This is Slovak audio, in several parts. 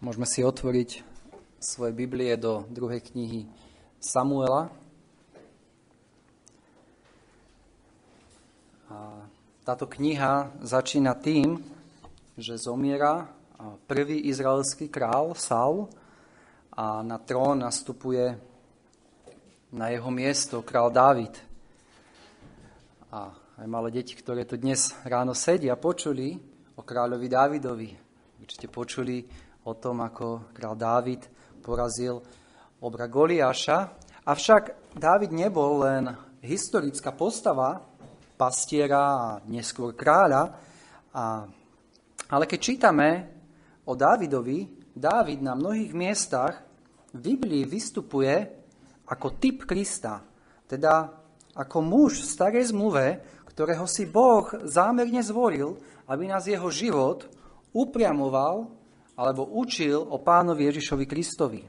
Môžeme si otvoriť svoje Biblie do druhej knihy Samuela. A táto kniha začína tým, že zomiera prvý izraelský král Saul a na trón nastupuje na jeho miesto král Dávid. A aj malé deti, ktoré tu dnes ráno sedia, počuli o kráľovi Dávidovi. Určite počuli o tom, ako král Dávid porazil obra Goliáša. Avšak Dávid nebol len historická postava, pastiera a neskôr kráľa, a, ale keď čítame o Dávidovi, Dávid na mnohých miestach v Biblii vystupuje ako typ Krista, teda ako muž v starej zmluve, ktorého si Boh zámerne zvolil, aby nás jeho život upriamoval alebo učil o pánovi Ježišovi Kristovi.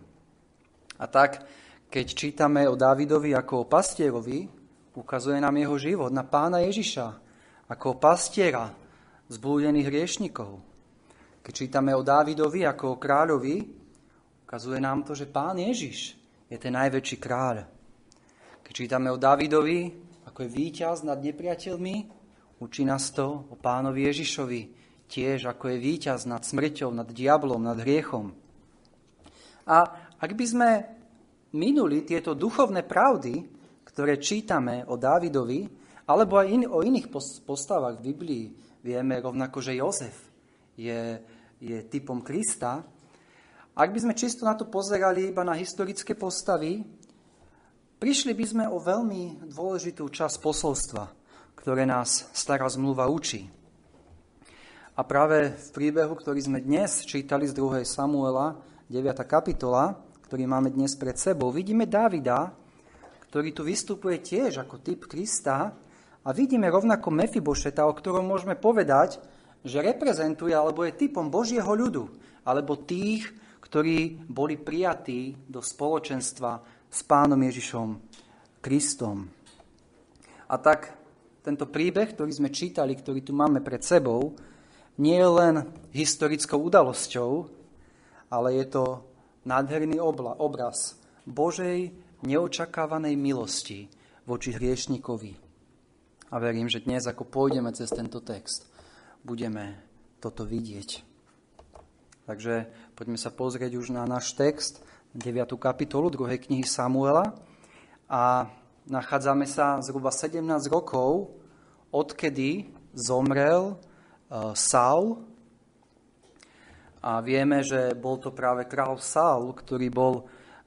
A tak, keď čítame o Dávidovi ako o pastierovi, ukazuje nám jeho život na pána Ježiša, ako pastiera zblúdených hriešnikov. Keď čítame o Dávidovi ako o kráľovi, ukazuje nám to, že pán Ježiš je ten najväčší kráľ. Keď čítame o Dávidovi ako je víťaz nad nepriateľmi, učí nás to o pánovi Ježišovi, tiež ako je víťaz nad smrťou, nad diablom, nad hriechom. A ak by sme minuli tieto duchovné pravdy, ktoré čítame o Dávidovi, alebo aj in, o iných postavách v Biblii, vieme rovnako, že Jozef je, je typom Krista, ak by sme čisto na to pozerali iba na historické postavy, prišli by sme o veľmi dôležitú časť posolstva, ktoré nás stará zmluva učí. A práve v príbehu, ktorý sme dnes čítali z 2. Samuela, 9. kapitola, ktorý máme dnes pred sebou, vidíme Davida, ktorý tu vystupuje tiež ako typ Krista a vidíme rovnako Mefibošeta, o ktorom môžeme povedať, že reprezentuje alebo je typom Božieho ľudu, alebo tých, ktorí boli prijatí do spoločenstva s pánom Ježišom Kristom. A tak tento príbeh, ktorý sme čítali, ktorý tu máme pred sebou, nie je len historickou udalosťou, ale je to nádherný obraz Božej neočakávanej milosti voči hriešnikovi. A verím, že dnes, ako pôjdeme cez tento text, budeme toto vidieť. Takže poďme sa pozrieť už na náš text, 9. kapitolu 2. knihy Samuela. A nachádzame sa zhruba 17 rokov, odkedy zomrel Saul. A vieme, že bol to práve král Saul, ktorý bol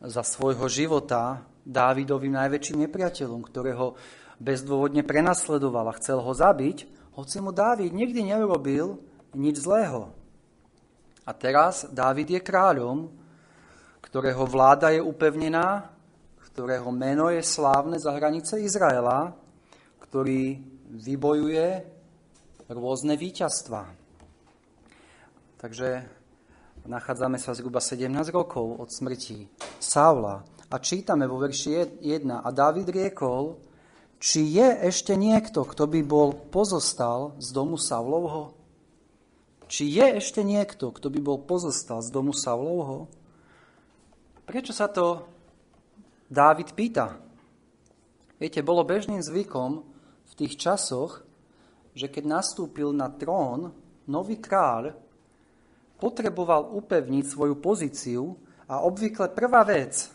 za svojho života Dávidovým najväčším nepriateľom, ktorého bezdôvodne prenasledoval a chcel ho zabiť, hoci mu Dávid nikdy neurobil nič zlého. A teraz Dávid je kráľom, ktorého vláda je upevnená, ktorého meno je slávne za hranice Izraela, ktorý vybojuje rôzne víťazstva. Takže nachádzame sa zhruba 17 rokov od smrti Saula a čítame vo verši 1 a David riekol, či je ešte niekto, kto by bol pozostal z domu Saulovho? Či je ešte niekto, kto by bol pozostal z domu Saulovho? Prečo sa to Dávid pýta? Viete, bolo bežným zvykom v tých časoch, že keď nastúpil na trón nový kráľ, potreboval upevniť svoju pozíciu a obvykle prvá vec,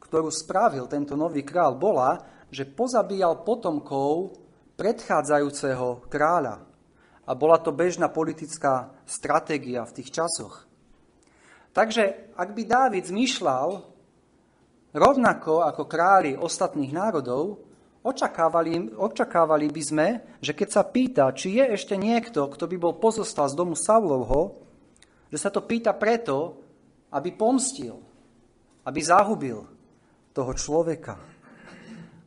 ktorú spravil tento nový král, bola, že pozabíjal potomkov predchádzajúceho kráľa. A bola to bežná politická stratégia v tých časoch. Takže ak by Dávid zmýšľal rovnako ako králi ostatných národov, Očakávali, očakávali by sme, že keď sa pýta, či je ešte niekto, kto by bol pozostal z domu Saulovho, že sa to pýta preto, aby pomstil, aby zahubil toho človeka.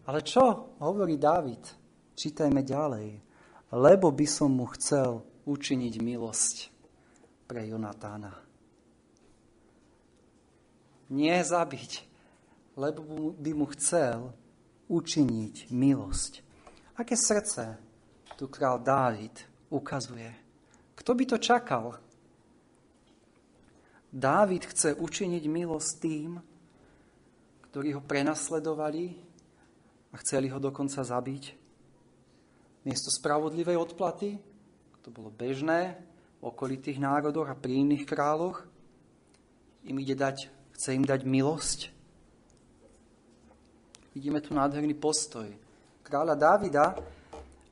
Ale čo hovorí Dávid? Čítajme ďalej. Lebo by som mu chcel učiniť milosť pre Jonatána. Nie zabiť, lebo by mu chcel učiniť milosť. Aké srdce tu král Dávid ukazuje? Kto by to čakal? Dávid chce učiniť milosť tým, ktorí ho prenasledovali a chceli ho dokonca zabiť. Miesto spravodlivej odplaty, to bolo bežné v okolitých národoch a pri iných kráľoch, im ide dať, chce im dať milosť. Vidíme tu nádherný postoj kráľa Dávida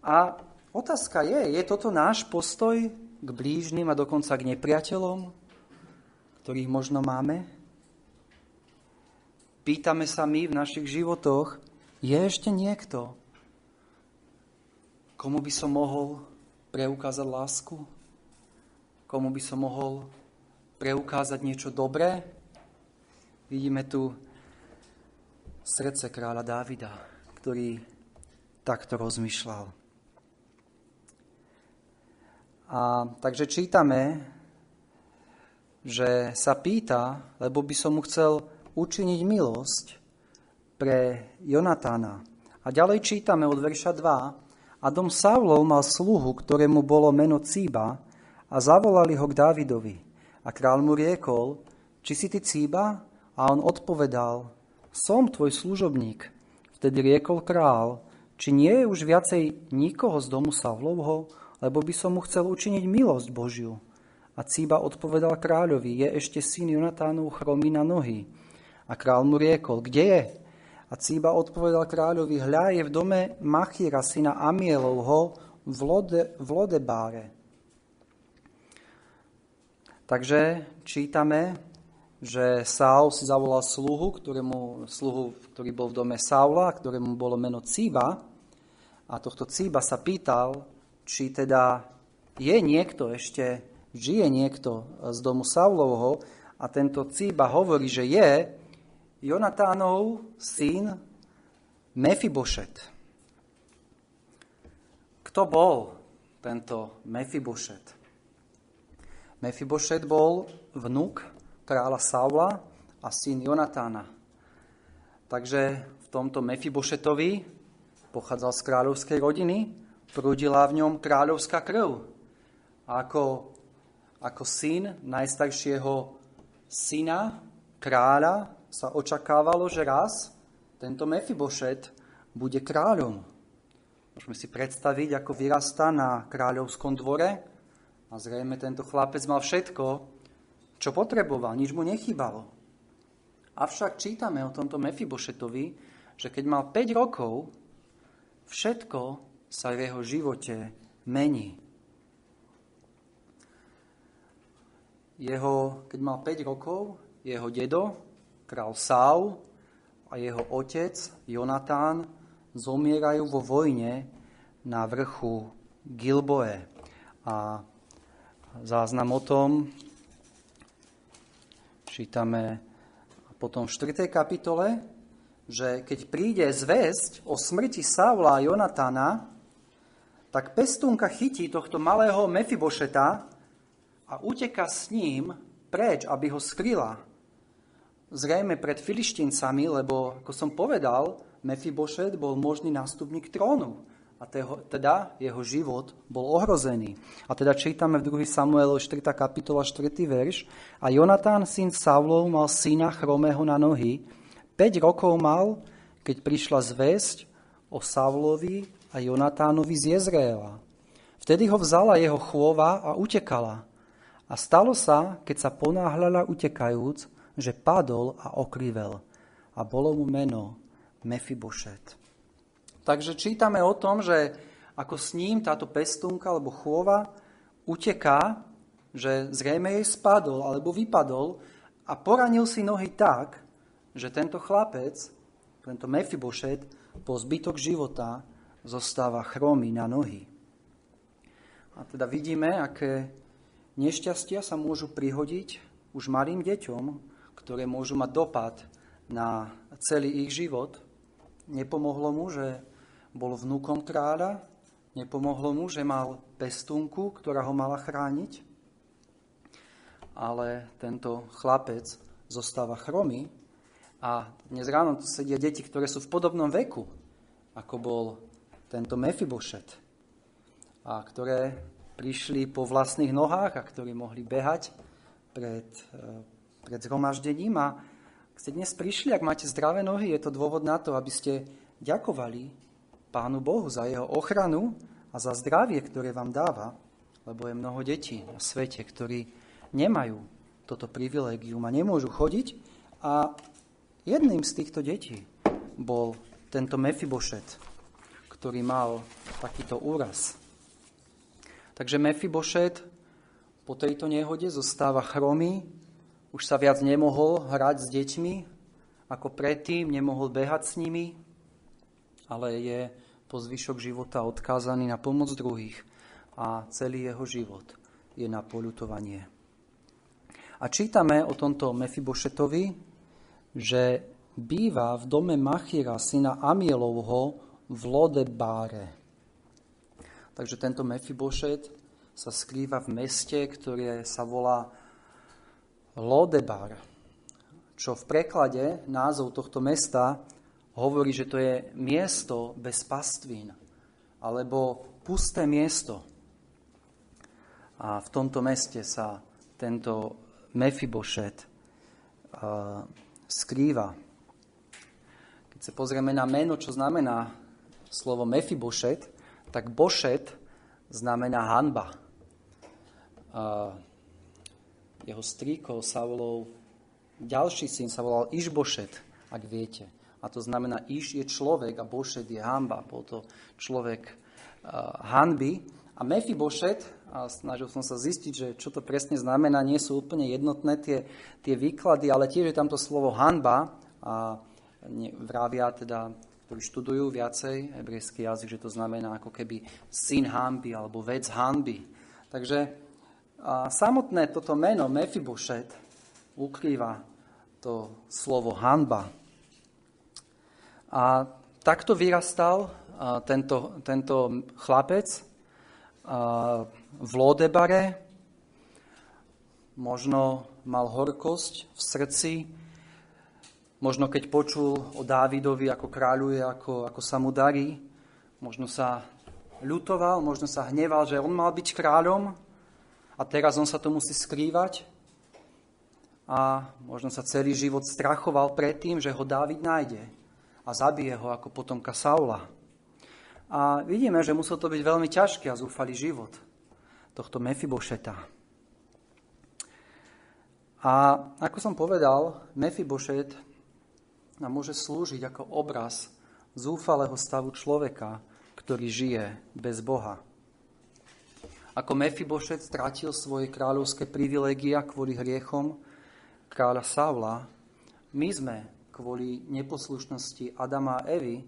a otázka je, je toto náš postoj k blížnym a dokonca k nepriateľom, ktorých možno máme? Pýtame sa my v našich životoch, je ešte niekto, komu by som mohol preukázať lásku? Komu by som mohol preukázať niečo dobré? Vidíme tu srdce kráľa Dávida, ktorý takto rozmýšľal. A takže čítame, že sa pýta, lebo by som mu chcel učiniť milosť pre Jonatána. A ďalej čítame od verša 2. A dom Saulov mal sluhu, ktorému bolo meno Cíba a zavolali ho k Dávidovi. A král mu riekol, či si ty Cíba? A on odpovedal, som tvoj služobník. Vtedy riekol král, či nie je už viacej nikoho z domu Savlovho, lebo by som mu chcel učiniť milosť Božiu. A Cíba odpovedal kráľovi, je ešte syn Jonatánov chromý na nohy. A král mu riekol, kde je? A Cíba odpovedal kráľovi, hľa je v dome Machíra, syna Amielovho, v, Lode, v Lodebáre. Takže čítame, že Saul si zavolal sluhu, ktorému, sluhu, ktorý bol v dome Saula, ktorému bolo meno Cíba, a tohto Cíba sa pýtal, či teda je niekto ešte, žije niekto z domu Saulovho a tento Cíba hovorí, že je Jonatánov syn Mefibošet. Kto bol tento Mefibošet? Mefibošet bol vnúk kráľa Saula a syn Jonatána. Takže v tomto Mefibošetovi pochádzal z kráľovskej rodiny, prúdila v ňom kráľovská krv. Ako, ako syn najstaršieho syna, kráľa, sa očakávalo, že raz tento Mefibošet bude kráľom. Môžeme si predstaviť, ako vyrastá na kráľovskom dvore a zrejme tento chlapec mal všetko, čo potreboval, nič mu nechýbalo. Avšak čítame o tomto Mefibošetovi, že keď mal 5 rokov, Všetko sa v jeho živote mení. Jeho, keď mal 5 rokov, jeho dedo, král Saul a jeho otec Jonatán zomierajú vo vojne na vrchu Gilboe. A záznam o tom čítame potom v 4. kapitole, že keď príde zväzť o smrti Saula a Jonatána, tak pestúnka chytí tohto malého Mefibošeta a uteka s ním preč, aby ho skryla. Zrejme pred filištíncami, lebo, ako som povedal, Mefibošet bol možný nástupník trónu. A teda jeho život bol ohrozený. A teda čítame v 2. Samuelu 4. kapitola 4. verš. A Jonatán, syn Saulov, mal syna chromého na nohy, 5 rokov mal, keď prišla zväzť o Savlovi a Jonatánovi z Jezreela. Vtedy ho vzala jeho chôva a utekala. A stalo sa, keď sa ponáhľala utekajúc, že padol a okrivel. A bolo mu meno Mefibošet. Takže čítame o tom, že ako s ním táto pestúnka alebo chôva uteká, že zrejme jej spadol alebo vypadol a poranil si nohy tak, že tento chlapec, tento Mefibošet, po zbytok života zostáva chromý na nohy. A teda vidíme, aké nešťastia sa môžu prihodiť už malým deťom, ktoré môžu mať dopad na celý ich život. Nepomohlo mu, že bol vnúkom kráľa, nepomohlo mu, že mal pestúnku, ktorá ho mala chrániť, ale tento chlapec zostáva chromý a dnes ráno tu sedia deti, ktoré sú v podobnom veku, ako bol tento Mefibošet. A ktoré prišli po vlastných nohách a ktorí mohli behať pred, e, pred zhromaždením a ak ste dnes prišli, ak máte zdravé nohy, je to dôvod na to, aby ste ďakovali Pánu Bohu za jeho ochranu a za zdravie, ktoré vám dáva, lebo je mnoho detí na svete, ktorí nemajú toto privilégium a nemôžu chodiť. A jedným z týchto detí bol tento Mefibošet, ktorý mal takýto úraz. Takže Mefibošet po tejto nehode zostáva chromý, už sa viac nemohol hrať s deťmi ako predtým, nemohol behať s nimi, ale je po zvyšok života odkázaný na pomoc druhých a celý jeho život je na polutovanie. A čítame o tomto Mefibošetovi, že býva v dome Machira, syna Amielovho, v Lodebáre. Takže tento Mefibošet sa skrýva v meste, ktoré sa volá Lodebar, čo v preklade názov tohto mesta hovorí, že to je miesto bez pastvín, alebo pusté miesto. A v tomto meste sa tento Mefibošet uh, skrýva. Keď sa pozrieme na meno, čo znamená slovo Mefibošet, tak Bošet znamená hanba. Uh, jeho strýkov Saulov ďalší syn sa volal Išbošet, ak viete. A to znamená, Iš je človek a Bošet je hamba. Bol to človek uh, hanby. A Mefibošet, a snažil som sa zistiť, že čo to presne znamená, nie sú úplne jednotné tie, tie výklady, ale tiež je tam to slovo hanba a vravia teda, ktorí študujú viacej hebrejský jazyk, že to znamená ako keby syn hanby alebo vec hanby. Takže a samotné toto meno Mefibošet ukrýva to slovo hanba. A takto vyrastal tento, tento chlapec v Lodebare. Možno mal horkosť v srdci, možno keď počul o Dávidovi, ako kráľuje, ako, ako sa mu darí, možno sa ľutoval, možno sa hneval, že on mal byť kráľom, a teraz on sa to musí skrývať. A možno sa celý život strachoval pred tým, že ho Dávid nájde a zabije ho ako potomka Saula. A vidíme, že musel to byť veľmi ťažký a zúfalý život tohto Mefibošeta. A ako som povedal, Mefibošet nám môže slúžiť ako obraz zúfalého stavu človeka, ktorý žije bez Boha. Ako Mefibošet strátil svoje kráľovské privilégia kvôli hriechom kráľa Saula, my sme kvôli neposlušnosti Adama a Evy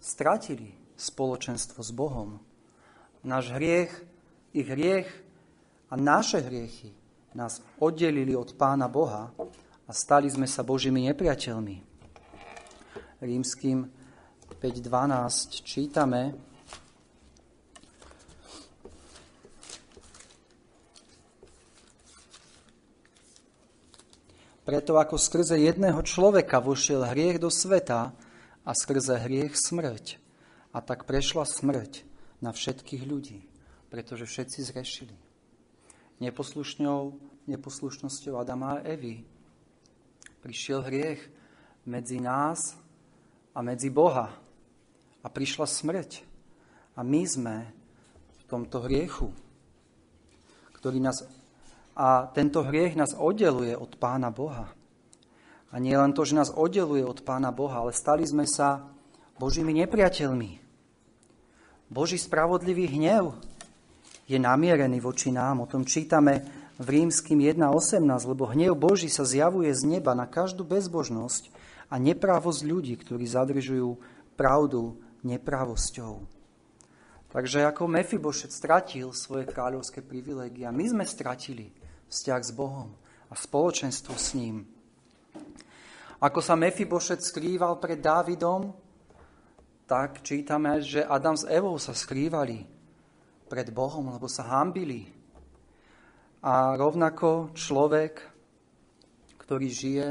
stratili spoločenstvo s Bohom. Náš hriech, ich hriech a naše hriechy nás oddelili od Pána Boha a stali sme sa Božími nepriateľmi. Rímským 5.12 čítame, Preto ako skrze jedného človeka vošiel hriech do sveta a skrze hriech smrť. A tak prešla smrť na všetkých ľudí, pretože všetci zrešili. Neposlušňou, neposlušnosťou Adama a Evy prišiel hriech medzi nás a medzi Boha. A prišla smrť. A my sme v tomto hriechu, ktorý nás a tento hriech nás oddeluje od Pána Boha. A nie len to, že nás oddeluje od Pána Boha, ale stali sme sa Božími nepriateľmi. Boží spravodlivý hnev je namierený voči nám. O tom čítame v rímským 1.18, lebo hnev Boží sa zjavuje z neba na každú bezbožnosť a neprávosť ľudí, ktorí zadržujú pravdu neprávosťou. Takže ako Mefibošet stratil svoje kráľovské privilégia, my sme stratili vzťah s Bohom a spoločenstvo s ním. Ako sa Mefibošet skrýval pred Dávidom, tak čítame, že Adam s Evou sa skrývali pred Bohom, lebo sa hambili. A rovnako človek, ktorý žije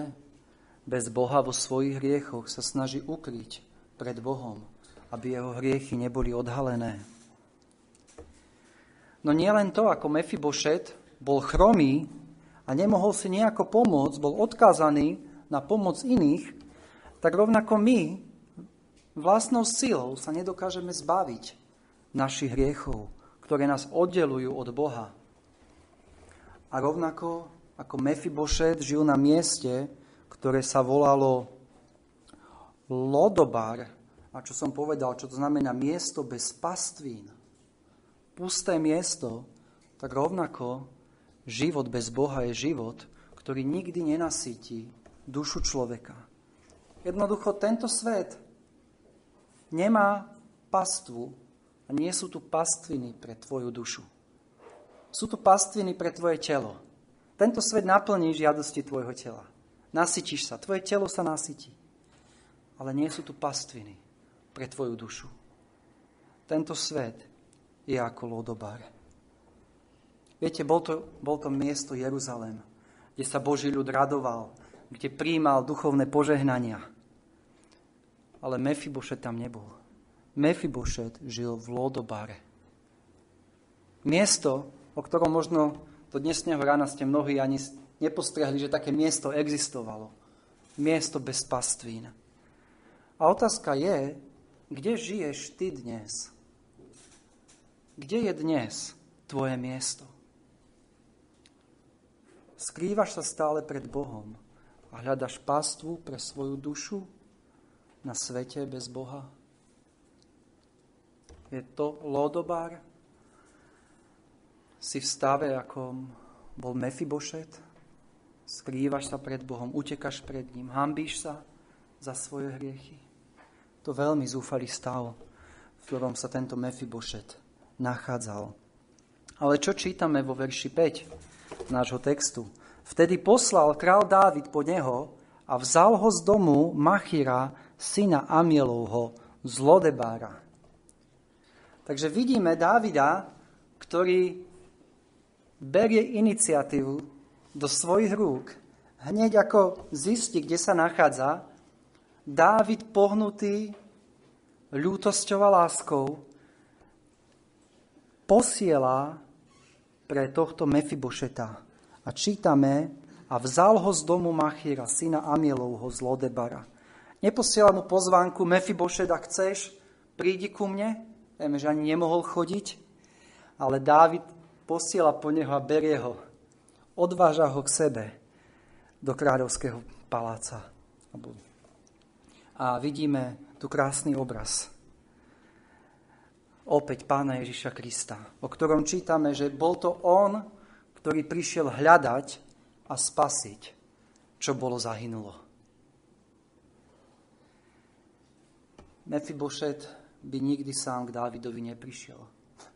bez Boha vo svojich hriechoch, sa snaží ukryť pred Bohom, aby jeho hriechy neboli odhalené. No nie len to, ako Mefibošet bol chromý a nemohol si nejako pomôcť, bol odkázaný na pomoc iných, tak rovnako my vlastnou silou sa nedokážeme zbaviť našich hriechov, ktoré nás oddelujú od Boha. A rovnako ako Mefibošet žil na mieste, ktoré sa volalo Lodobar, a čo som povedal, čo to znamená miesto bez pastvín, pusté miesto, tak rovnako život bez Boha je život, ktorý nikdy nenasytí dušu človeka. Jednoducho tento svet nemá pastvu a nie sú tu pastviny pre tvoju dušu. Sú tu pastviny pre tvoje telo. Tento svet naplní žiadosti tvojho tela. Nasytíš sa, tvoje telo sa nasytí. Ale nie sú tu pastviny pre tvoju dušu. Tento svet je ako lodobar. Viete, bol to, bol to miesto Jeruzalém, kde sa Boží ľud radoval, kde príjmal duchovné požehnania. Ale Mefibošet tam nebol. Mefibošet žil v Lodobare. Miesto, o ktorom možno do dnesného rána ste mnohí ani nepostrehli, že také miesto existovalo. Miesto bez pastvín. A otázka je, kde žiješ ty dnes? Kde je dnes tvoje miesto? Skrývaš sa stále pred Bohom a hľadaš pastvu pre svoju dušu na svete bez Boha? Je to lodobar? Si v stave, akom bol Mefibošet? Skrývaš sa pred Bohom, utekaš pred ním, hambíš sa za svoje hriechy? To veľmi zúfalý stav, v ktorom sa tento Mefibošet nachádzal. Ale čo čítame vo verši 5 nášho textu? Vtedy poslal král Dávid po neho a vzal ho z domu Machira, syna Amielovho, z. Takže vidíme Dávida, ktorý berie iniciatívu do svojich rúk. Hneď ako zistí, kde sa nachádza, Dávid pohnutý ľútosťou a láskou posiela pre tohto Mefibošeta. A čítame, a vzal ho z domu Machira, syna Amielovho z Lodebara. Neposiela mu pozvánku, Mefibošet, ak chceš, prídi ku mne. Vieme, že ani nemohol chodiť, ale Dávid posiela po neho a berie ho. Odváža ho k sebe do kráľovského paláca a vidíme tu krásny obraz. Opäť pána Ježiša Krista, o ktorom čítame, že bol to on, ktorý prišiel hľadať a spasiť, čo bolo zahynulo. Mefibošet by nikdy sám k Dávidovi neprišiel.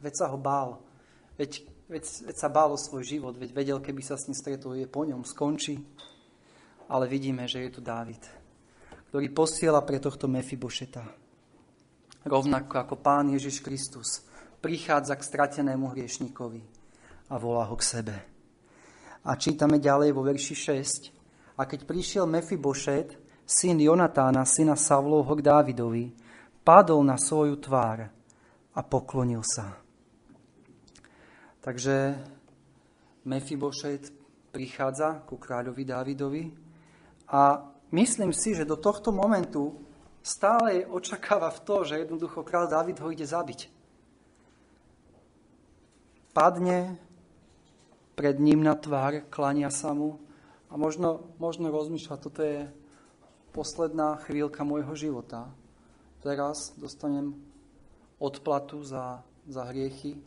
Veď sa ho bál. Veď, veď, veď sa bál o svoj život. Veď vedel, keby sa s ním stretol, je po ňom, skončí. Ale vidíme, že je tu Dávid ktorý posiela pre tohto Mefibošeta. Rovnako ako Pán Ježiš Kristus prichádza k stratenému hriešnikovi a volá ho k sebe. A čítame ďalej vo verši 6. A keď prišiel Mefibošet, syn Jonatána, syna Savlovho k Dávidovi, padol na svoju tvár a poklonil sa. Takže Mefibošet prichádza ku kráľovi Dávidovi a myslím si, že do tohto momentu stále očakáva v to, že jednoducho král David ho ide zabiť. Padne pred ním na tvár, klania sa mu a možno, možno rozmýšľa, toto je posledná chvíľka môjho života. Teraz dostanem odplatu za, za hriechy.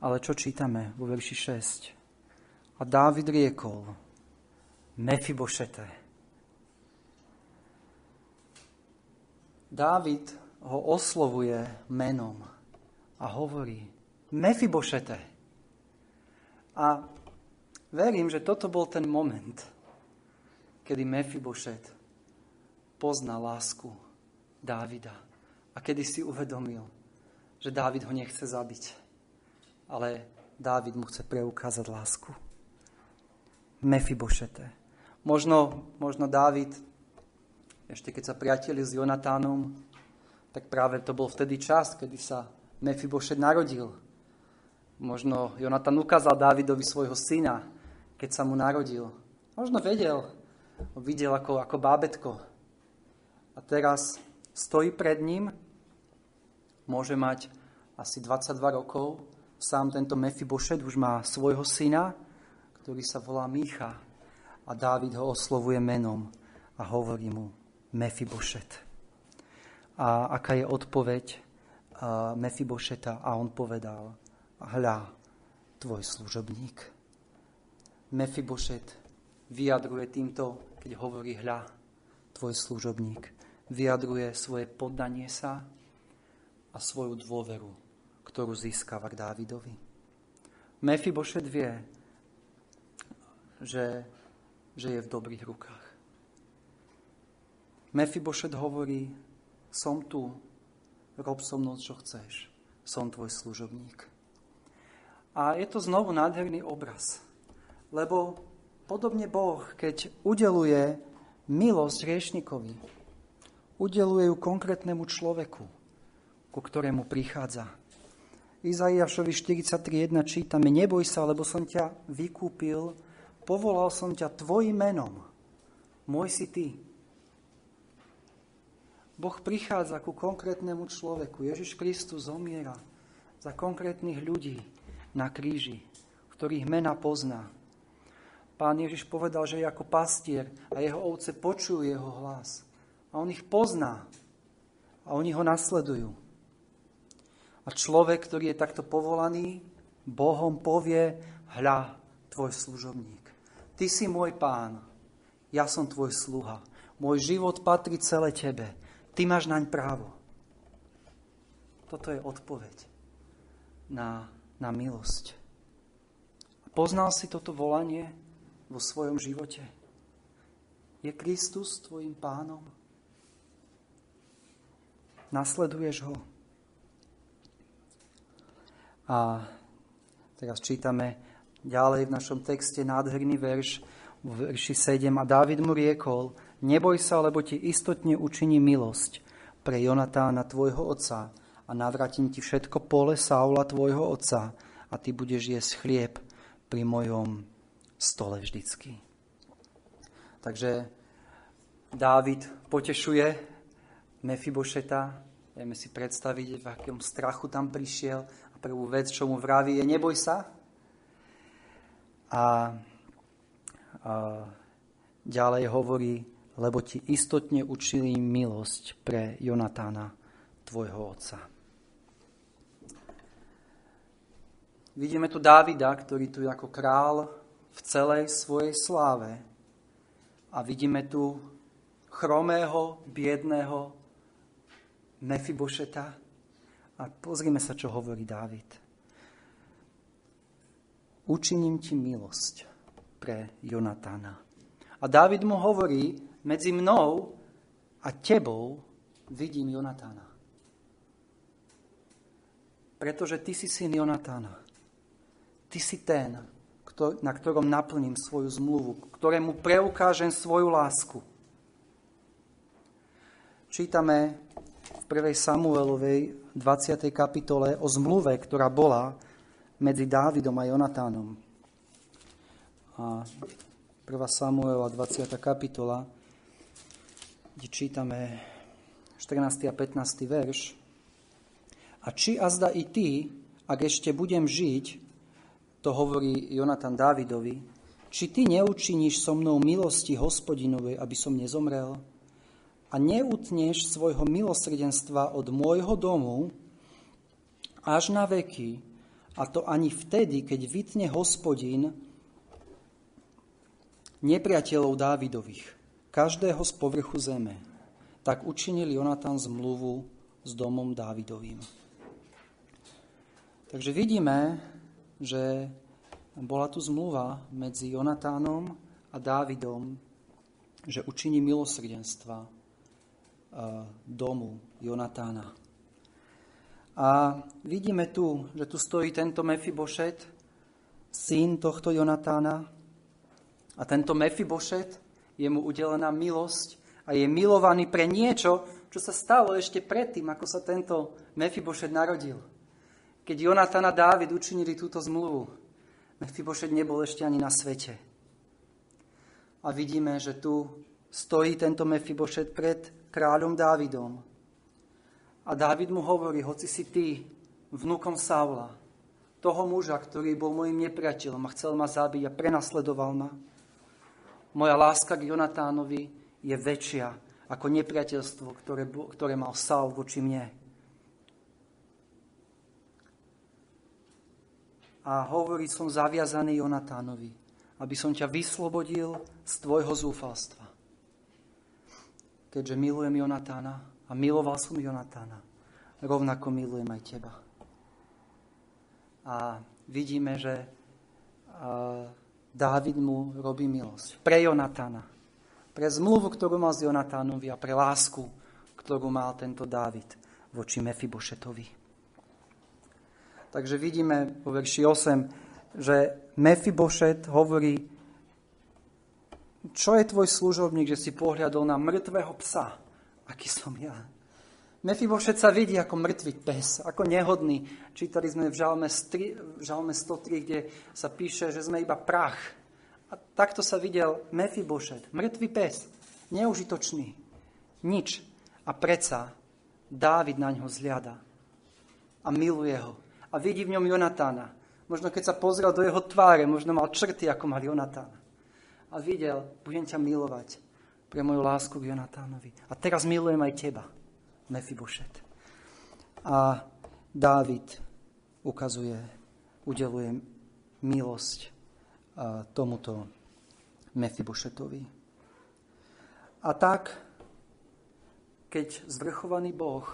Ale čo čítame vo verši 6? A Dávid riekol, Mefibošete. Dávid ho oslovuje menom a hovorí Mefibošete. A verím, že toto bol ten moment, kedy Mefibošet pozná lásku Dávida a kedy si uvedomil, že Dávid ho nechce zabiť, ale Dávid mu chce preukázať lásku. Mefibošete. Možno, možno Dávid, ešte keď sa priateli s Jonatánom, tak práve to bol vtedy čas, kedy sa Mefibošet narodil. Možno Jonatan ukázal Dávidovi svojho syna, keď sa mu narodil. Možno vedel, videl ako, ako bábetko. A teraz stojí pred ním, môže mať asi 22 rokov, sám tento Mefibošet už má svojho syna, ktorý sa volá Mícha. A Dávid ho oslovuje menom a hovorí mu Mefibošet. A aká je odpoveď Mefibošeta? A on povedal, hľa, tvoj služobník. Mefibošet vyjadruje týmto, keď hovorí hľa, tvoj služobník. Vyjadruje svoje poddanie sa a svoju dôveru, ktorú získava k Dávidovi. Mefibošet vie, že, že je v dobrých rukách. Mefibošet hovorí, som tu, rob so mnou, čo chceš. Som tvoj služobník. A je to znovu nádherný obraz. Lebo podobne Boh, keď udeluje milosť riešnikovi, udeluje ju konkrétnemu človeku, ku ktorému prichádza. Izaiášovi 43.1 čítame, neboj sa, lebo som ťa vykúpil, povolal som ťa tvojim menom. Môj si ty. Boh prichádza ku konkrétnemu človeku. Ježiš Kristus zomiera za konkrétnych ľudí, na kríži, ktorých mena pozná. Pán Ježiš povedal, že je ako pastier a jeho ovce počujú jeho hlas. A on ich pozná. A oni ho nasledujú. A človek, ktorý je takto povolaný, Bohom povie, hľa, tvoj služobník. Ty si môj pán, ja som tvoj sluha. Môj život patrí celé tebe. Ty máš naň právo. Toto je odpoveď na na milosť. Poznal si toto volanie vo svojom živote? Je Kristus tvojim pánom? Nasleduješ ho? A teraz čítame ďalej v našom texte nádherný verš v verši 7. A Dávid mu riekol, neboj sa, lebo ti istotne učiní milosť pre Jonatána, tvojho otca, a navratím ti všetko pole Saula, tvojho otca, a ty budeš jesť chlieb pri mojom stole vždycky. Takže Dávid potešuje Mefibošeta. Vieme si predstaviť, v akom strachu tam prišiel. A prvú vec, čo mu vraví, je neboj sa. A, a ďalej hovorí, lebo ti istotne učili milosť pre Jonatána, tvojho otca. Vidíme tu Dávida, ktorý tu je ako král v celej svojej sláve. A vidíme tu chromého, biedného Mefibošeta. A pozrime sa, čo hovorí Dávid. Učiním ti milosť pre Jonatána. A Dávid mu hovorí, medzi mnou a tebou vidím Jonatána. Pretože ty si syn Jonatána. Ty si ten, na ktorom naplním svoju zmluvu, ktorému preukážem svoju lásku. Čítame v 1. Samuelovej 20. kapitole o zmluve, ktorá bola medzi Dávidom a Jonatánom. A 1. Samuela 20. kapitola, kde čítame 14. a 15. verš. A či azda i ty, ak ešte budem žiť, to hovorí Jonatan Dávidovi, či ty neučiníš so mnou milosti hospodinovej, aby som nezomrel? A neutneš svojho milosrdenstva od môjho domu až na veky, a to ani vtedy, keď vytne hospodin nepriateľov Dávidových, každého z povrchu zeme. Tak učinil Jonatan zmluvu s domom Dávidovým. Takže vidíme, že bola tu zmluva medzi Jonatánom a Dávidom, že učiní milosrdenstva e, domu Jonatána. A vidíme tu, že tu stojí tento Mefibošet, syn tohto Jonatána. A tento Mefibošet je mu udelená milosť a je milovaný pre niečo, čo sa stalo ešte predtým, ako sa tento Mefibošet narodil keď Jonatan a Dávid učinili túto zmluvu, Mefibošet nebol ešte ani na svete. A vidíme, že tu stojí tento Mefibošet pred kráľom Dávidom. A Dávid mu hovorí, hoci si ty vnukom Saula, toho muža, ktorý bol môjim nepriateľom a chcel ma zabiť a prenasledoval ma, moja láska k Jonatánovi je väčšia ako nepriateľstvo, ktoré, ktoré mal Saul voči mne. A hovorí, som zaviazaný Jonatánovi, aby som ťa vyslobodil z tvojho zúfalstva. Keďže milujem Jonatána a miloval som Jonatána, rovnako milujem aj teba. A vidíme, že Dávid mu robí milosť. Pre Jonatána pre zmluvu, ktorú mal s Jonatánovi a pre lásku, ktorú mal tento Dávid voči Mefibošetovi. Takže vidíme vo verši 8, že Mefibošet hovorí, čo je tvoj služobník, že si pohľadol na mŕtvého psa, aký som ja. Mefibošet sa vidí ako mŕtvý pes, ako nehodný. Čítali sme v Žalme, 103, v Žalme 103, kde sa píše, že sme iba prach. A takto sa videl Mefibošet, mŕtvý pes, neužitočný, nič. A predsa Dávid na ňo zliada a miluje ho. A vidí v ňom Jonatána. Možno keď sa pozrel do jeho tváre, možno mal črty, ako mal Jonatán. A videl, budem ťa milovať pre moju lásku k Jonatánovi. A teraz milujem aj teba, Mefibošet. A Dávid ukazuje, udeluje milosť tomuto Mefibošetovi. A tak, keď zvrchovaný Boh,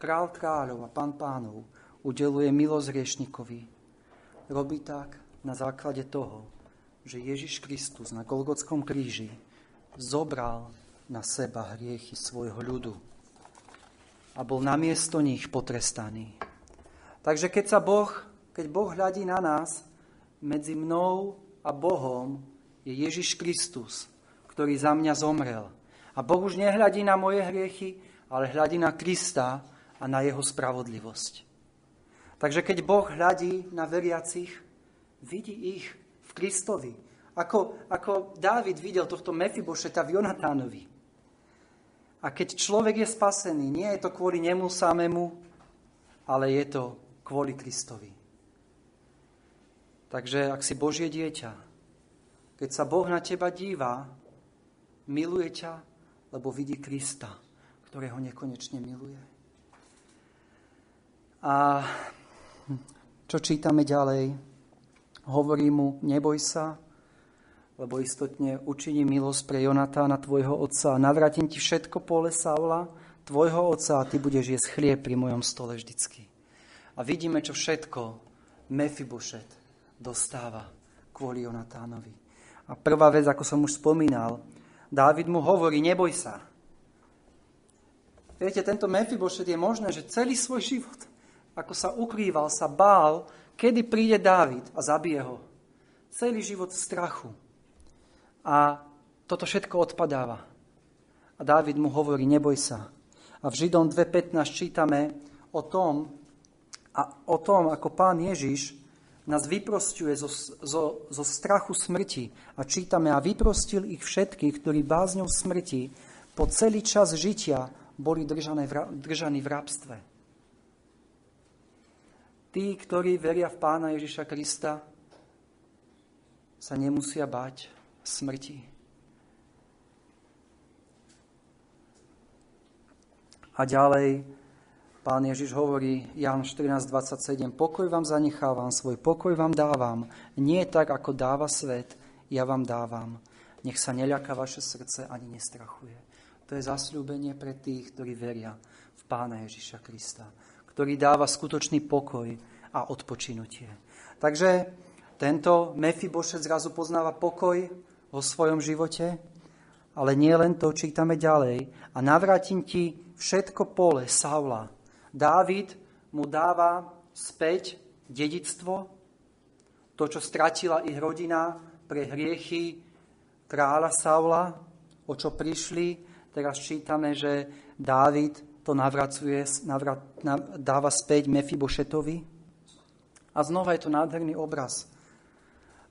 král kráľov a pán pánov udeluje milosť riešnikovi, robí tak na základe toho, že Ježiš Kristus na Golgotskom kríži zobral na seba hriechy svojho ľudu a bol namiesto nich potrestaný. Takže keď sa Boh, keď Boh hľadí na nás, medzi mnou a Bohom je Ježiš Kristus, ktorý za mňa zomrel. A Boh už nehľadí na moje hriechy, ale hľadí na Krista a na jeho spravodlivosť. Takže keď Boh hľadí na veriacich, vidí ich v Kristovi. Ako, ako Dávid videl tohto Mefibošeta v Jonatánovi. A keď človek je spasený, nie je to kvôli nemu samému, ale je to kvôli Kristovi. Takže ak si Božie dieťa, keď sa Boh na teba díva, miluje ťa, lebo vidí Krista, ktorého nekonečne miluje. A čo čítame ďalej? Hovorí mu, neboj sa, lebo istotne učiní milosť pre Jonatána, tvojho otca. Navrátim ti všetko pole Saula, tvojho otca a ty budeš jesť chlieb pri mojom stole vždycky. A vidíme, čo všetko Mefibošet dostáva kvôli Jonatánovi. A prvá vec, ako som už spomínal, Dávid mu hovorí, neboj sa. Viete, tento Mefibošet je možné, že celý svoj život, ako sa ukrýval, sa bál, kedy príde Dávid a zabije ho. Celý život v strachu. A toto všetko odpadáva. A Dávid mu hovorí, neboj sa. A v Židom 2.15 čítame o tom, a o tom, ako pán Ježiš nás vyprostuje zo, zo, zo strachu smrti. A čítame, a vyprostil ich všetkých, ktorí bázňou smrti po celý čas žitia boli držané v, držaní v rabstve. Tí, ktorí veria v Pána Ježiša Krista, sa nemusia báť smrti. A ďalej Pán Ježiš hovorí, Jan 14.27, pokoj vám zanechávam, svoj pokoj vám dávam. Nie tak, ako dáva svet, ja vám dávam. Nech sa neľaká vaše srdce ani nestrachuje. To je zasľúbenie pre tých, ktorí veria v Pána Ježiša Krista, ktorý dáva skutočný pokoj a odpočinutie. Takže tento Mefibošet zrazu poznáva pokoj vo svojom živote, ale nie len to, čítame ďalej. A navrátim ti všetko pole Saula, Dávid mu dáva späť dedictvo, to, čo stratila ich rodina pre hriechy kráľa Saula, o čo prišli. Teraz čítame, že Dávid to navracuje, navrat, nav, dáva späť Mefibošetovi. A znova je to nádherný obraz.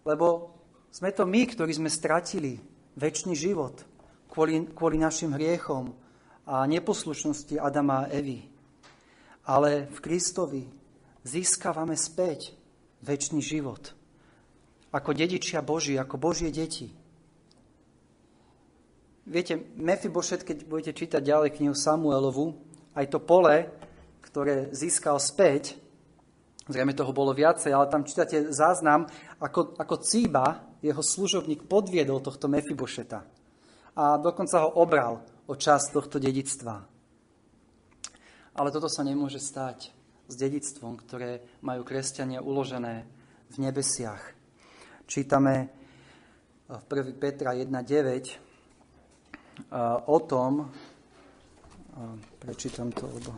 Lebo sme to my, ktorí sme stratili väčší život kvôli, kvôli našim hriechom a neposlušnosti Adama a Evy. Ale v Kristovi získavame späť väčší život. Ako dedičia Boží, ako Božie deti. Viete, Mefibošet, keď budete čítať ďalej knihu Samuelovu, aj to pole, ktoré získal späť, zrejme toho bolo viacej, ale tam čítate záznam, ako, ako Cíba, jeho služobník, podviedol tohto Mefibošeta. A dokonca ho obral o čas tohto dedictva. Ale toto sa nemôže stať s dedictvom, ktoré majú kresťania uložené v nebesiach. Čítame v 1. Petra 1.9 o tom, prečítam to, lebo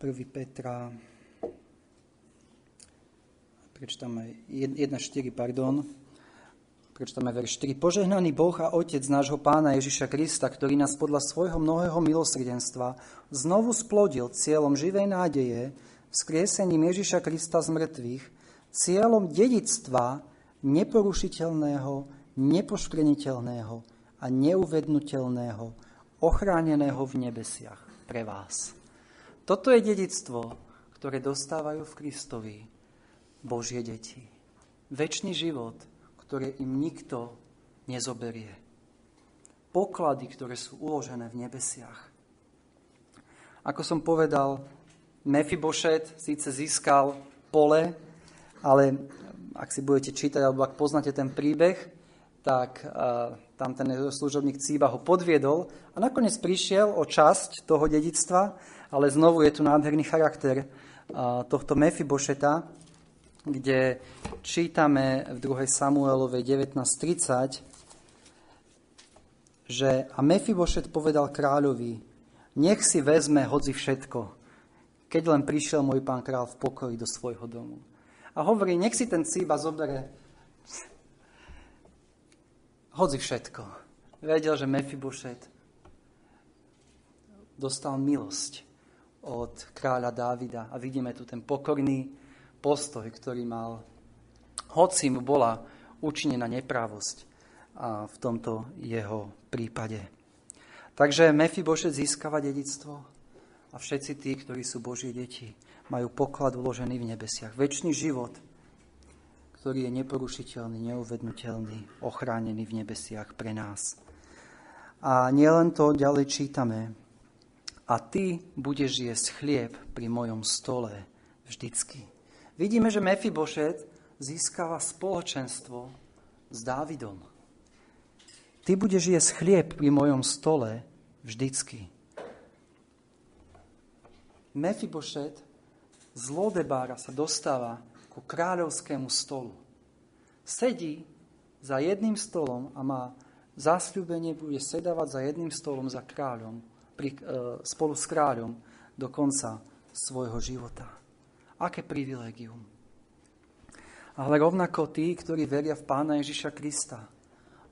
1. Petra, prečítame 1.4, pardon, prečítame verš 4. Požehnaný Boh a Otec nášho Pána Ježiša Krista, ktorý nás podľa svojho mnohého milosrdenstva znovu splodil cieľom živej nádeje, vzkriesením Ježiša Krista z mŕtvych, cieľom dedictva neporušiteľného, nepoškreniteľného a neuvednutelného, ochráneného v nebesiach pre vás. Toto je dedictvo, ktoré dostávajú v Kristovi Božie deti. Večný život, ktoré im nikto nezoberie. Poklady, ktoré sú uložené v nebesiach. Ako som povedal, Mefibošet síce získal pole, ale ak si budete čítať, alebo ak poznáte ten príbeh, tak uh, tam ten služobník Cíba ho podviedol a nakoniec prišiel o časť toho dedictva, ale znovu je tu nádherný charakter tohto Mefibošeta, kde čítame v 2. Samuelovej 19.30, že a Mefibošet povedal kráľovi, nech si vezme hodzi všetko, keď len prišiel môj pán král v pokoji do svojho domu a hovorí, nech si ten cíba zobere hodzi všetko. Vedel, že Mefibošet dostal milosť od kráľa Dávida a vidíme tu ten pokorný postoj, ktorý mal, hoci mu bola učinená neprávosť a v tomto jeho prípade. Takže Mefibošet získava dedictvo a všetci tí, ktorí sú Boží deti, majú poklad uložený v nebesiach. Večný život, ktorý je neporušiteľný, neuvednutelný, ochránený v nebesiach pre nás. A nielen to ďalej čítame. A ty budeš jesť chlieb pri mojom stole vždycky. Vidíme, že Mefibošet získava spoločenstvo s Dávidom. Ty budeš jesť chlieb pri mojom stole vždycky. Mefibošet z Lodebára sa dostáva ku kráľovskému stolu. Sedí za jedným stolom a má zasľúbenie, bude sedávať za jedným stolom za kráľom, pri, e, spolu s kráľom do konca svojho života. Aké privilegium. Ale rovnako tí, ktorí veria v Pána Ježiša Krista,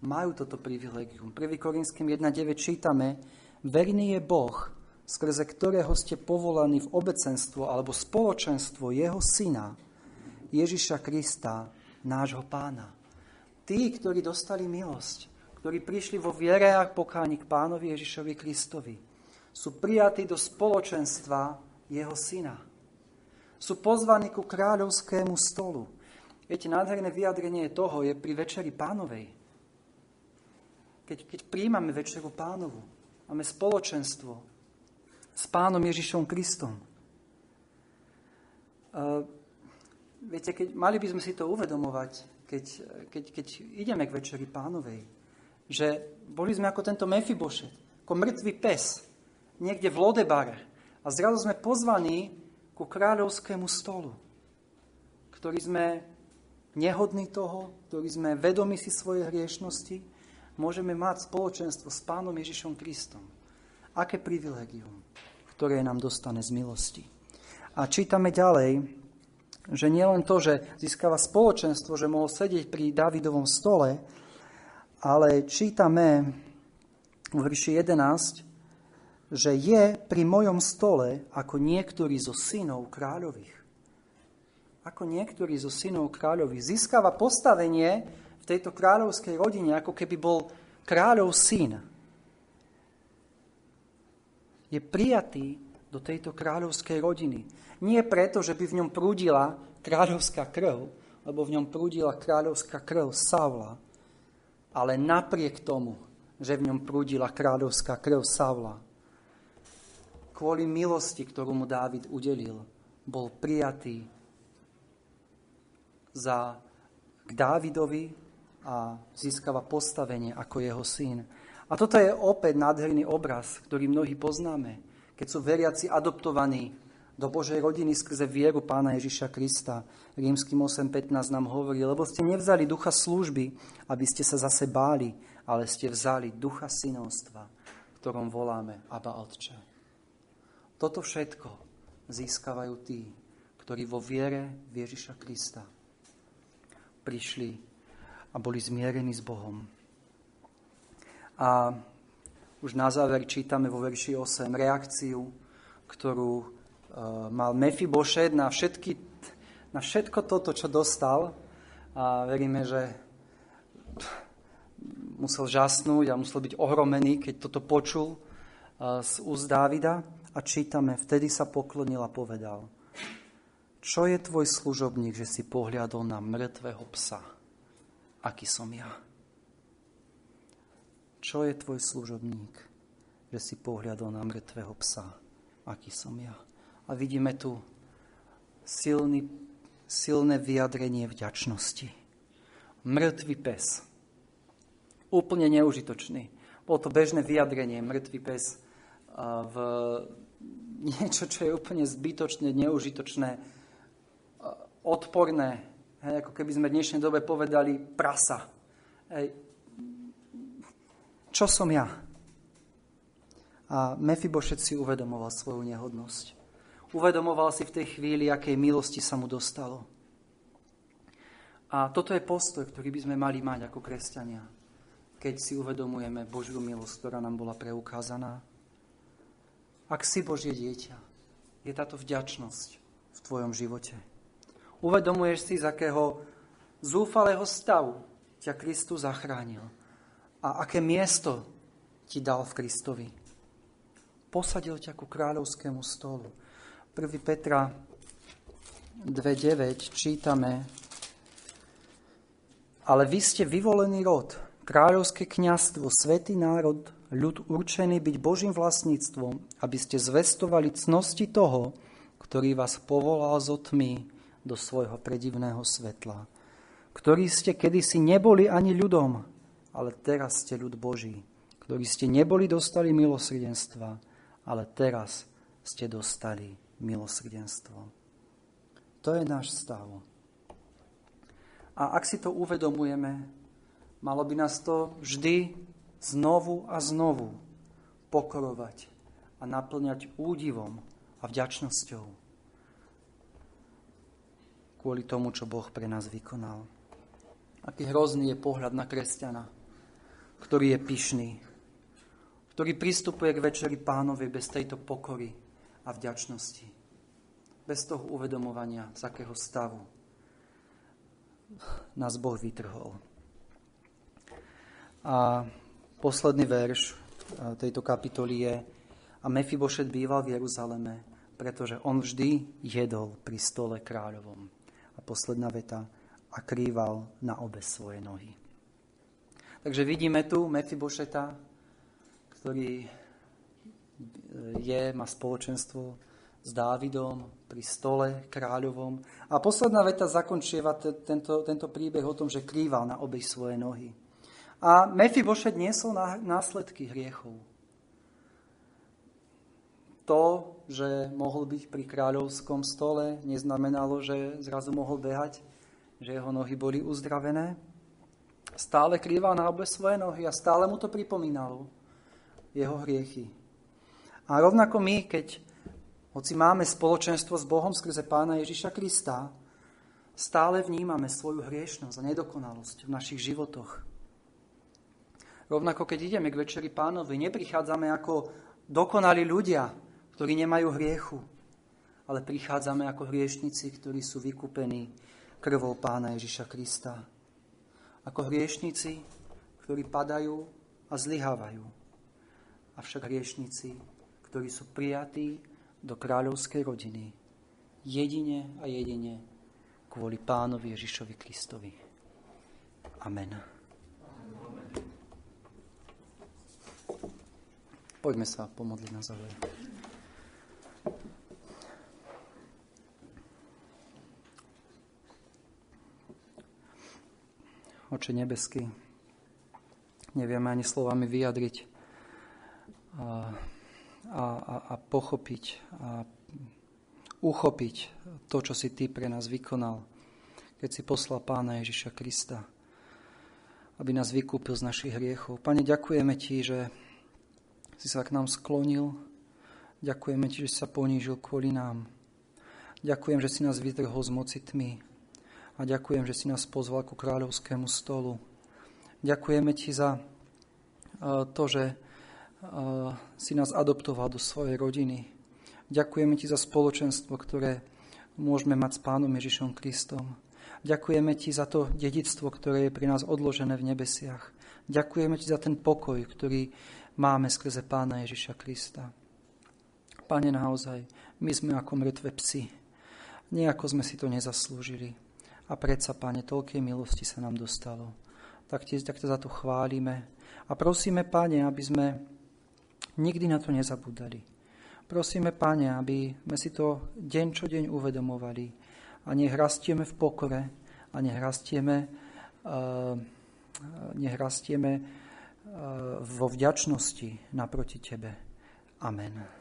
majú toto privilegium. 1. Korinským 1.9 čítame, verný je Boh, skrze ktorého ste povolaní v obecenstvo alebo spoločenstvo jeho syna, Ježiša Krista, nášho pána. Tí, ktorí dostali milosť, ktorí prišli vo viere a pokáni k pánovi Ježišovi Kristovi, sú prijatí do spoločenstva jeho syna. Sú pozvaní ku kráľovskému stolu. Viete, nádherné vyjadrenie toho je pri večeri pánovej. Keď, keď príjmame večeru pánovu, máme spoločenstvo, s pánom Ježišom Kristom. Uh, viete, keď, mali by sme si to uvedomovať, keď, keď, keď ideme k večeri pánovej, že boli sme ako tento Mefibošet, ako mŕtvý pes, niekde v Lodebare a zrazu sme pozvaní ku kráľovskému stolu, ktorý sme nehodní toho, ktorý sme vedomi si svojej hriešnosti, môžeme mať spoločenstvo s pánom Ježišom Kristom. Aké privilegium ktoré nám dostane z milosti. A čítame ďalej, že nielen to, že získava spoločenstvo, že mohol sedieť pri Davidovom stole, ale čítame v verši 11, že je pri mojom stole ako niektorý zo synov kráľových. Ako niektorý zo synov kráľových. Získava postavenie v tejto kráľovskej rodine, ako keby bol kráľov syn. Je prijatý do tejto kráľovskej rodiny. Nie preto, že by v ňom prúdila kráľovská krv, lebo v ňom prúdila kráľovská krv Savla, ale napriek tomu, že v ňom prúdila kráľovská krv Savla, kvôli milosti, ktorú mu Dávid udelil, bol prijatý za, k Dávidovi a získava postavenie ako jeho syn. A toto je opäť nádherný obraz, ktorý mnohí poznáme, keď sú veriaci adoptovaní do Božej rodiny skrze vieru Pána Ježiša Krista. Rímským 8.15 nám hovorí, lebo ste nevzali ducha služby, aby ste sa zase báli, ale ste vzali ducha synovstva, ktorom voláme Abba Otče. Toto všetko získavajú tí, ktorí vo viere v Ježiša Krista prišli a boli zmierení s Bohom. A už na záver čítame vo verši 8 reakciu, ktorú uh, mal Mefibošet na, všetky, na všetko toto, čo dostal. A veríme, že musel žasnúť a musel byť ohromený, keď toto počul uh, z úst Dávida a čítame, vtedy sa poklonil a povedal, čo je tvoj služobník, že si pohľadol na mŕtvého psa, aký som ja? Čo je tvoj služobník, že si pohľadol na mŕtvého psa, aký som ja? A vidíme tu silný, silné vyjadrenie vďačnosti. Mŕtvý pes. Úplne neužitočný. Bolo to bežné vyjadrenie, mŕtvý pes v niečo, čo je úplne zbytočné, neužitočné, odporné. Hej, ako keby sme v dnešnej dobe povedali prasa. Hej. Čo som ja? A Mefibošet si uvedomoval svoju nehodnosť. Uvedomoval si v tej chvíli, akej milosti sa mu dostalo. A toto je postoj, ktorý by sme mali mať ako kresťania, keď si uvedomujeme Božiu milosť, ktorá nám bola preukázaná. Ak si Božie dieťa, je táto vďačnosť v tvojom živote. Uvedomuješ si, z akého zúfalého stavu ťa Kristus zachránil a aké miesto ti dal v Kristovi. Posadil ťa ku kráľovskému stolu. 1. Petra 2.9 čítame Ale vy ste vyvolený rod, kráľovské kniazstvo, svetý národ, ľud určený byť Božím vlastníctvom, aby ste zvestovali cnosti toho, ktorý vás povolal zo tmy do svojho predivného svetla, ktorý ste kedysi neboli ani ľudom, ale teraz ste ľud Boží, ktorí ste neboli dostali milosrdenstva, ale teraz ste dostali milosrdenstvo. To je náš stav. A ak si to uvedomujeme, malo by nás to vždy znovu a znovu pokorovať a naplňať údivom a vďačnosťou kvôli tomu, čo Boh pre nás vykonal. Aký hrozný je pohľad na kresťana, ktorý je pyšný, ktorý pristupuje k večeri pánovi bez tejto pokory a vďačnosti. Bez toho uvedomovania, z akého stavu nás Boh vytrhol. A Posledný verš tejto kapitoly je a Mefibošet býval v Jeruzaleme, pretože on vždy jedol pri stole kráľovom. A posledná veta a krýval na obe svoje nohy. Takže vidíme tu Mefibošeta, ktorý e, je, má spoločenstvo s Dávidom pri stole kráľovom. A posledná veta zakončieva tento, tento príbeh o tom, že krýval na obe svoje nohy. A Mefibošet niesol následky hriechov. To, že mohol byť pri kráľovskom stole, neznamenalo, že zrazu mohol behať, že jeho nohy boli uzdravené. Stále krýval na obe svoje nohy a stále mu to pripomínalo jeho hriechy. A rovnako my, keď hoci máme spoločenstvo s Bohom skrze Pána Ježiša Krista, stále vnímame svoju hriešnosť a nedokonalosť v našich životoch. Rovnako keď ideme k Večeri pánovi, neprichádzame ako dokonali ľudia, ktorí nemajú hriechu, ale prichádzame ako hriešnici, ktorí sú vykúpení krvou pána Ježiša Krista. Ako hriešnici, ktorí padajú a zlyhávajú. Avšak hriešnici, ktorí sú prijatí do kráľovskej rodiny. Jedine a jedine kvôli pánovi Ježišovi Kristovi. Amen. Poďme sa pomodliť na záver. Oče nebeský, nevieme ani slovami vyjadriť a, a, a pochopiť a uchopiť to, čo si Ty pre nás vykonal, keď si poslal Pána Ježiša Krista, aby nás vykúpil z našich hriechov. Pane, ďakujeme Ti, že si sa k nám sklonil. Ďakujeme Ti, že si sa ponížil kvôli nám. Ďakujem, že si nás vytrhol z moci tmy. A ďakujem, že si nás pozval ku kráľovskému stolu. Ďakujeme Ti za to, že si nás adoptoval do svojej rodiny, Ďakujeme Ti za spoločenstvo, ktoré môžeme mať s Pánom Ježišom Kristom. Ďakujeme Ti za to dedictvo, ktoré je pri nás odložené v nebesiach. Ďakujeme Ti za ten pokoj, ktorý máme skrze Pána Ježiša Krista. Pane, naozaj, my sme ako mŕtve psi. Nejako sme si to nezaslúžili. A predsa, Pane, toľkej milosti sa nám dostalo. Tak, ti, tak za to chválime. A prosíme, Pane, aby sme nikdy na to nezabudali Prosíme, Pane, aby sme si to deň čo deň uvedomovali a nech rastieme v pokore a nech rastieme, uh, nech rastieme vo vďačnosti naproti Tebe. Amen.